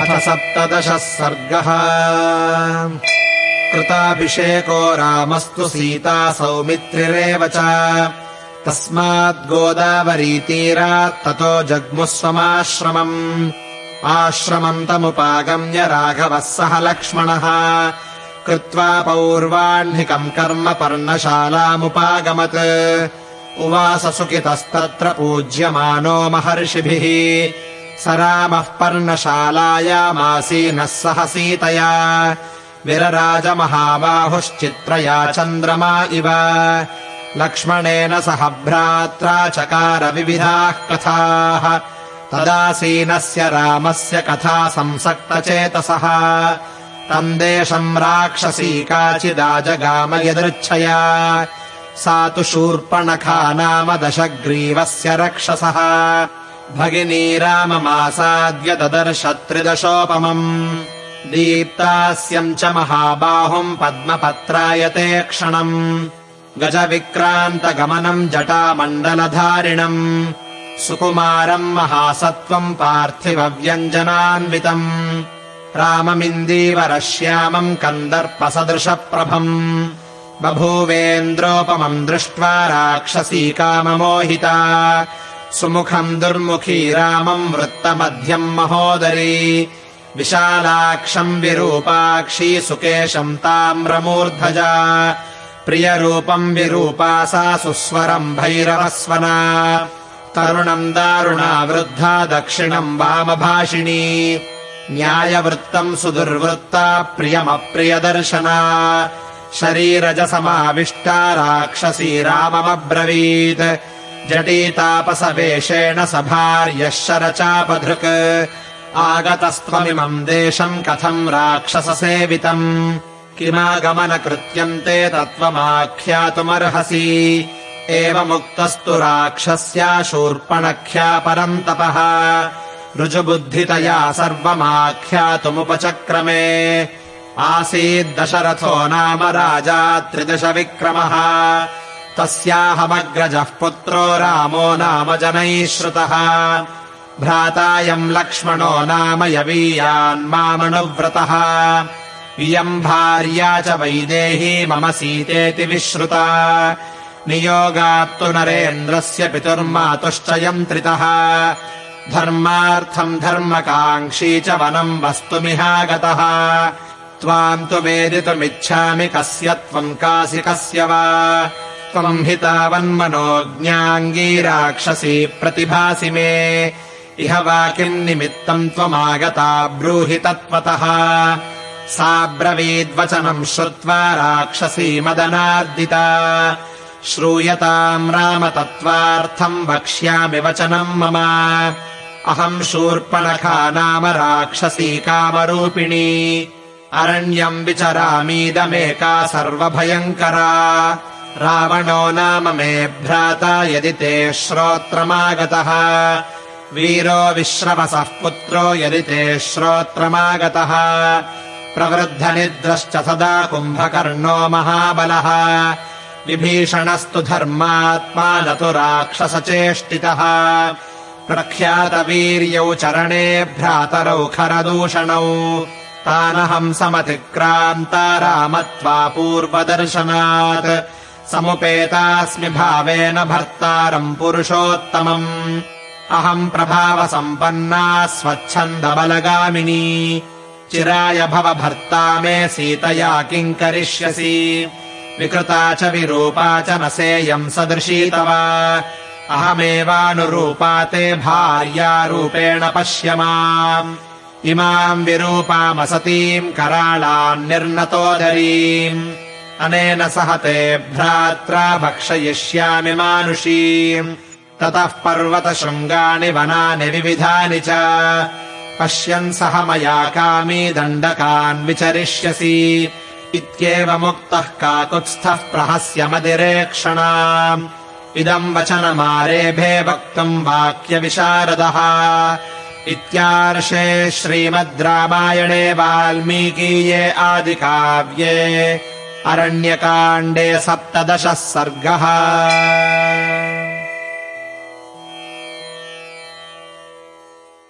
अथ सप्तदशः सर्गः। कृताभिषेको रामस्तु सीता सौमित्रिरेव च। तस्माद्गोदावरीतीरात् ततो जग्मुस्वमाश्रमम्। आश्रमम् तमुपागम्य राघवः सह लक्ष्मणः। कृत्वा पौर्वाह्निकम् कर्म पर्णशालामुपागमत्। उवाससुखितस्तत्र पूज्यमानो महर्षिभिः स रामः पर्णशालायामासीनः सह सीतया। विरराजमहाबाहुश्चित्रया चन्द्रमा इव। लक्ष्मणेन सह भ्रात्रा चकार विविधाः कथाः। तदासीनस्य रामस्य कथा संसक्तचेतसः। तम् देशम् राक्षसी काचिदाजगाम यदृच्छया सा तु शूर्पणखा नाम दशग्रीवस्य रक्षसः भगिनी राममासाद्य ददर्श त्रिदशोपमम् दीप्तास्यम् च महाबाहुम् पद्मपत्रायते क्षणम्। गजविक्रान्तगमनम् जटामण्डलधारिणम्। सुकुमारम् महासत्त्वम् पार्थिवव्यञ्जनान्वितम्। राममिन्दीवरश्यामम् कन्दर्पसदृशप्रभम्। बभूवेन्द्रोपमम् दृष्ट्वा राक्षसी काममोहिता सुमुखम् दुर्मुखी रामम् वृत्तमध्यम् महोदरी। विशालाक्षम् विरूपाक्षी सुकेशम् ताम्रमूर्धजा। प्रियरूपम् विरूपा सा सुस्वरम् भैरवस्वना। तरुणम् दारुणा वृद्धा दक्षिणम् वामभाषिणी। न्यायवृत्तम् सुदुर्वृत्ता प्रियमप्रियदर्शना। शरीरजसमाविष्टा राक्षसी राममब्रवीत् जटीतापसवेषेण सभार्यः शरचापधृक्। आगतस्त्वमिमम् देशम् कथम् राक्षससेवितम्। किमागमनकृत्यम् ते तत्त्वमाख्यातुमर्हसि। एवमुक्तस्तु राक्षस्या शूर्पणख्या परन्तपः ऋजुबुद्धितया सर्वमाख्यातुमुपचक्रमे। आसीद्दशरथो नाम राजा त्रिदशविक्रमः तस्याहमग्रजः पुत्रो रामो नाम जनैः श्रुतः। भ्रातायम् लक्ष्मणो नाम यवीयान्मामनुव्रतः इयम् भार्या च वैदेही मम सीतेति विश्रुता। नियोगात्तु नरेन्द्रस्य पितुर्मातुश्च यन्त्रितः धर्मार्थम् धर्मकाङ्क्षी च वनम् वस्तुमिहागतः त्वाम् तु वेदितुमिच्छामि कस्य त्वम् कासि कस्य वा त्वम् हि तावन्मनोज्ञाङ्गी राक्षसी प्रतिभासि मे। इह वा किम् निमित्तम् त्वमागता ब्रूहि तत्त्वतः। सा ब्रवीद्वचनम् श्रुत्वा राक्षसी मदनार्दिता। श्रूयताम् राम तत्त्वार्थम् वक्ष्यामि वचनम् मम। अहम् शूर्पणखा नाम राक्षसी कामरूपिणी। अरण्यम् विचरामीदमेका सर्वभयङ्करा रावणो नाम मे भ्राता यदि ते श्रोत्रमागतः। वीरो विश्रवसः पुत्रो यदि ते श्रोत्रमागतः। प्रवृद्धनिद्रश्च सदा कुम्भकर्णो महाबलः। विभीषणस्तु धर्मात्मा न तु राक्षसचेष्टितः प्रख्यातवीर्यौ चरणे भ्रातरौ खरदूषणौ। तानहम् समतिक्रान्ता रामत्वा पूर्वदर्शनात् समुपेतास्मि भावेन भर्तारम् पुरुषोत्तमम्। अहम् प्रभावसम्पन्ना स्वच्छन्दबलगामिनी। चिराय भव भर्ता मे सीतया किम् करिष्यसि? विकृता च विरूपा च न सेयम् सदृशी तव। अहमेवानुरूपा ते भार्यारूपेण पश्य माम् इमाम् विरूपामसतीम् कराळान्निर्नतोदरीम् अनेन सह ते भ्रात्रा भक्षयिष्यामि मानुषीम् ततः पर्वतशृङ्गाणि वनानि विविधानि च। पश्यन् सह मया कामी दण्डकान् विचरिष्यसि। इत्येवमुक्तः काकुत्स्थः प्रहस्यमदिरेक्षणा इदम् वचनमारेभे वक्तुम् वाक्यविशारदः। इत्यार्षे श्रीमद् रामायणे वाल्मीकीये आदिकाव्ये अरण्यकाण्डे सप्तदशः सर्गः